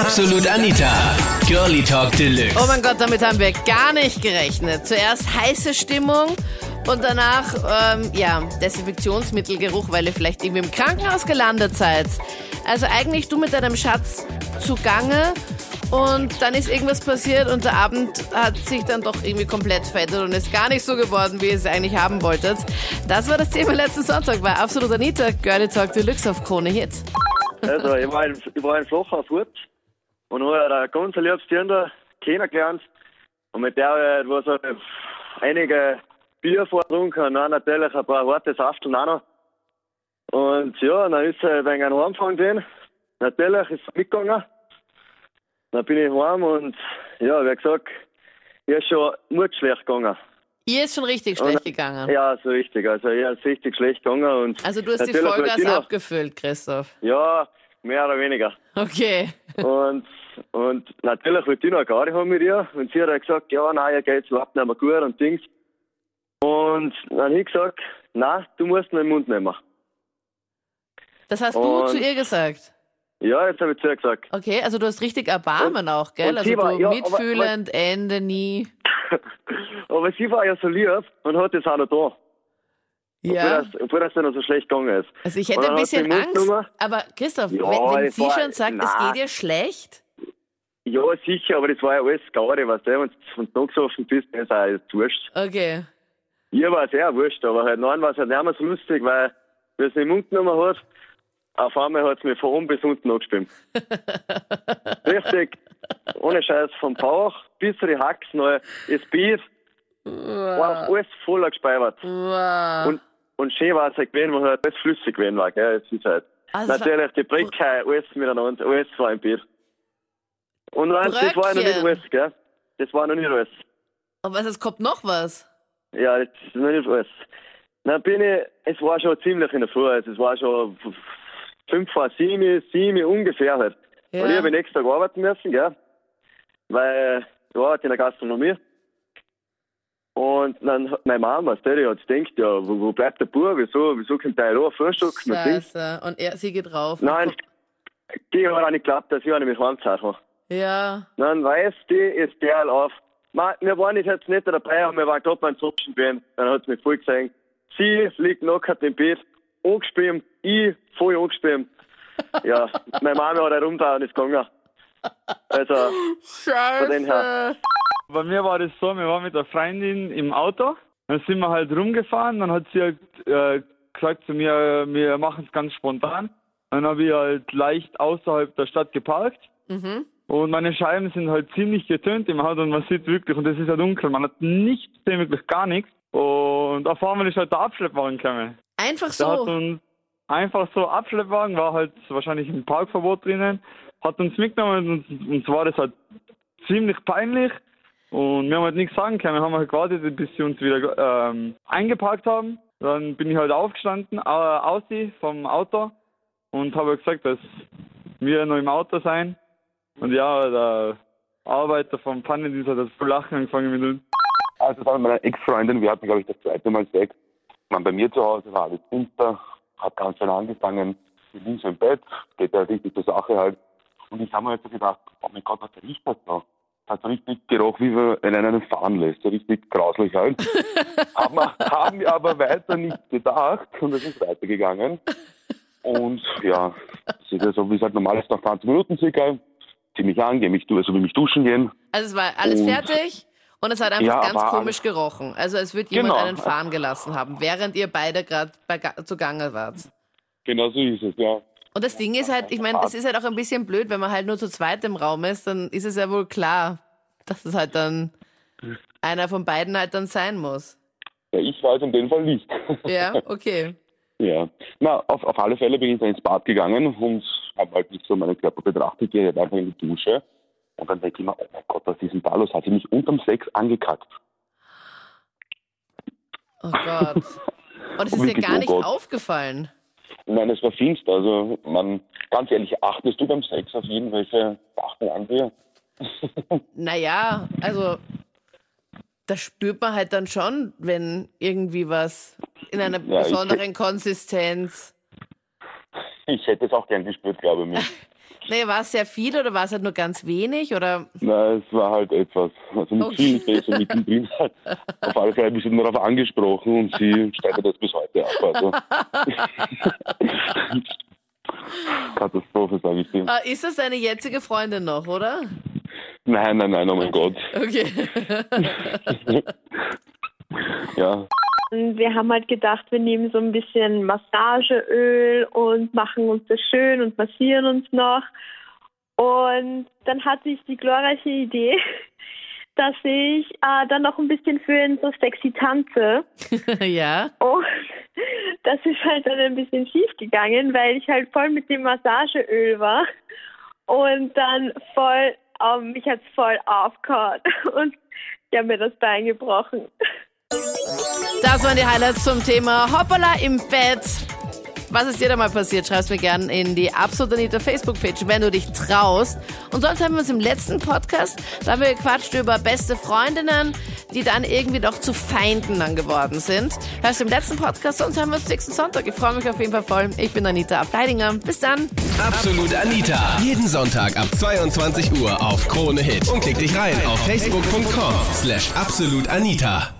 Absolut Anita. Girlie Talk Deluxe. Oh mein Gott, damit haben wir gar nicht gerechnet. Zuerst heiße Stimmung und danach, ähm, ja, Desinfektionsmittelgeruch, weil ihr vielleicht irgendwie im Krankenhaus gelandet seid. Also eigentlich du mit deinem Schatz zugange und dann ist irgendwas passiert und der Abend hat sich dann doch irgendwie komplett verändert und ist gar nicht so geworden, wie ihr es eigentlich haben wolltet. Das war das Thema letzten Sonntag bei Absolut Anita, Girlie Talk Deluxe auf Krone Hit. Also, ich war in, ich war in Flachau fort und habe eine ganz liebes Dirndl kennengelernt. Und mit der äh, war so einige Bier vorgetrunken und dann natürlich ein paar harte Safteln auch noch. Und ja, dann ist sie wegen einem Heimfahren gewesen. Natürlich ist es mitgegangen. Dann bin ich heim und ja, wie gesagt, ihr ist schon gut schlecht gegangen. Ihr ist schon richtig schlecht gegangen. Ja, so richtig. Also, ihr ist richtig schlecht gegangen. Und Also du hast die Vollgas ich abgefüllt, Christoph. Ja, mehr oder weniger. Okay. Und, und natürlich wollte ich noch eine Garde haben mit ihr. Und sie hat gesagt, ja, nein, ihr geht's überhaupt nicht mehr gut und Dings. Und dann habe ich gesagt, nein, du musst in den Mund nehmen. Das hast du Und- zu ihr gesagt. Ja, jetzt habe ich zu ihr gesagt. Okay, also du hast richtig Erbarmen auch, gell? und Also war- du ja, aber- mitfühlend, Ende nie. Aber sie war ja so lieb und hat das auch noch da. Ja. Obwohl, das, obwohl das ja noch so schlecht gegangen ist. Also ich Und hätte dann ein bisschen Angst. Aber Christoph, Ja, wenn, wenn sie war- schon sagt, es na. geht ihr schlecht, Ja, sicher, aber das war ja alles Garde, weißt du, wenn du von Tag gesoffen bist, dann ist auch jetzt wurscht. okay. Ihr war es eher wurscht, aber halt nein war es halt nicht mehr so lustig, weil, wenn es in den Mund genommen hat, auf einmal hat es mich von oben bis unten angespielt. Richtig, ohne Scheiß, vom Bauch bis zu die Haxen, noch das Bier, war alles voller gespeichert. Wow. Und, und schön war es halt gewesen, weil halt alles flüssig gewesen war, gell, es ist halt. Also Natürlich, die Bricke, alles miteinander, alles war im Bier. Und nein, das war ja noch nicht alles, gell. Das war noch nicht alles. Aber es kommt noch was. Ja, das ist noch nicht alles. Dann bin ich, es war schon ziemlich in der Früh, also es war schon fünf vor sieben, sieben ungefähr halt. Ja. Und ich habe nächsten Tag arbeiten müssen, gell, weil ich arbeite in der Gastronomie. Und dann hat meine Mama, die hat gedacht, ja, wo, wo bleibt der Bub, wieso, wieso kommt der da frühstücken und. Und er, sie geht rauf. Nein, die hat auch nicht geglaubt, dass ich auch nicht mit heimgezeigt habe. Ja. Dann weiß die, ist der auf. Ma, wir waren jetzt nicht dabei, aber wir waren gerade beim Zupfen gewesen. Dann hat sie mich voll gesehen. Sie liegt nackert im Bett, angespielt, ich voll angespielt. Ja, meine Mama hat halt umgehauen und ist gegangen. Also, von dem her. Scheiße. Bei mir war das so, wir waren mit der Freundin im Auto, dann sind wir halt rumgefahren, dann hat sie halt äh, gesagt zu mir, wir machen es ganz spontan. Dann habe ich halt leicht außerhalb der Stadt geparkt Mhm. Und meine Scheiben sind halt ziemlich getönt im Auto und man sieht wirklich, und das ist ja dunkel, man hat nichts, wirklich gar nichts. Und auf einmal ist halt der Abschleppwagen gekommen. Einfach Der hat so. uns einfach so Abschleppwagen, war halt wahrscheinlich im Parkverbot drinnen, hat uns mitgenommen und uns war das halt ziemlich peinlich. Und wir haben halt nichts sagen können. Wir haben halt gewartet, bis sie uns wieder ähm, eingeparkt haben. Dann bin ich halt aufgestanden, äh, ausseh vom Auto und habe halt gesagt, dass wir noch im Auto sein. Und ja, der Arbeiter vom Pannendienst hat das voll lachen angefangen mit uns. Also das war mit meiner Ex-Freundin, wir hatten, glaube ich, das zweite Mal Sex. Man bei mir zu Hause war alles finster, hat ganz schön angefangen, wir liegen so im Bett, geht ja richtig zur Sache halt. Und ich habe mir jetzt so gedacht, oh mein Gott, was riecht das da? Hat so richtig Geruch, wie wenn in einen fahren lässt, so richtig grauslich halt. haben, wir, haben wir aber weiter nicht gedacht und es ist weitergegangen. Und ja, es ist ja so, wie es halt normal ist, nach 20 Minuten circa, zieh mich an, geh mich, also will mich duschen gehen. Also es war alles Und- fertig und es hat einfach Ja, ganz komisch gerochen. Also als würde jemand Genau. einen fahren gelassen haben, während ihr beide gerade zugange wart. Genau so ist es, ja. Und das Ding ist halt, ich meine, es ist halt auch ein bisschen blöd, wenn man halt nur zu zweit im Raum ist, dann ist es ja wohl klar, dass es halt dann einer von beiden halt dann sein muss. Ja, ich weiß in dem Fall nicht. Ja, okay. ja. Na, auf, auf alle Fälle bin ich dann ins Bad gegangen und habe halt nicht so meinen Körper betrachtet, gehe halt einfach in die Dusche. Und dann denke ich mir, oh mein Gott, was ist denn da los? Hat sie mich unterm Sex angekackt? Oh Gott. Und es ist dir gar oh nicht Gott. aufgefallen. Nein, es war finster. Also, man, ganz ehrlich, achtest du beim Sex auf irgendwelche Sachen an dir? Naja, also da spürt man halt dann schon, wenn irgendwie was in einer Ja, ich- besonderen Konsistenz. Ich hätte es auch gern gespürt, glaube ich. Nee, war es sehr viel oder war es halt nur ganz wenig? Oder? Nein, es war halt etwas. Also nicht Okay. viel, ich bin so mittendrin halt. Auf alle Fälle ich sie darauf angesprochen und sie streitet das bis heute ab. Also. Katastrophe, sage ich dir. Ah, ist das deine jetzige Freundin noch, oder? Nein, nein, nein, oh mein Gott. Okay. Ja, wir haben halt gedacht, wir nehmen so ein bisschen Massageöl und machen uns das schön und massieren uns noch. Und dann hatte ich die glorreiche Idee, dass ich äh, dann noch ein bisschen für ihn so sexy tanze. ja. Und das ist halt dann ein bisschen schief gegangen, weil ich halt voll mit dem Massageöl war und dann voll, ähm, mich hat's voll aufgehauen und ich habe mir das Bein gebrochen. Das waren die Highlights zum Thema Hoppala im Bett. Was ist dir da mal passiert? Schreib's mir gerne in die Absolut Anita Facebook-Page, wenn du dich traust. Und sonst haben wir uns im letzten Podcast, da haben wir gequatscht über beste Freundinnen, die dann irgendwie doch zu Feinden dann geworden sind. Hörst du im letzten Podcast, sonst haben wir uns nächsten Sonntag. Ich freue mich auf jeden Fall voll. Ich bin Anita Ableidinger. Bis dann. Absolut Anita. Jeden Sonntag ab 22 Uhr auf Krone Hit. Und klick dich rein auf facebook.com slash absolutanita.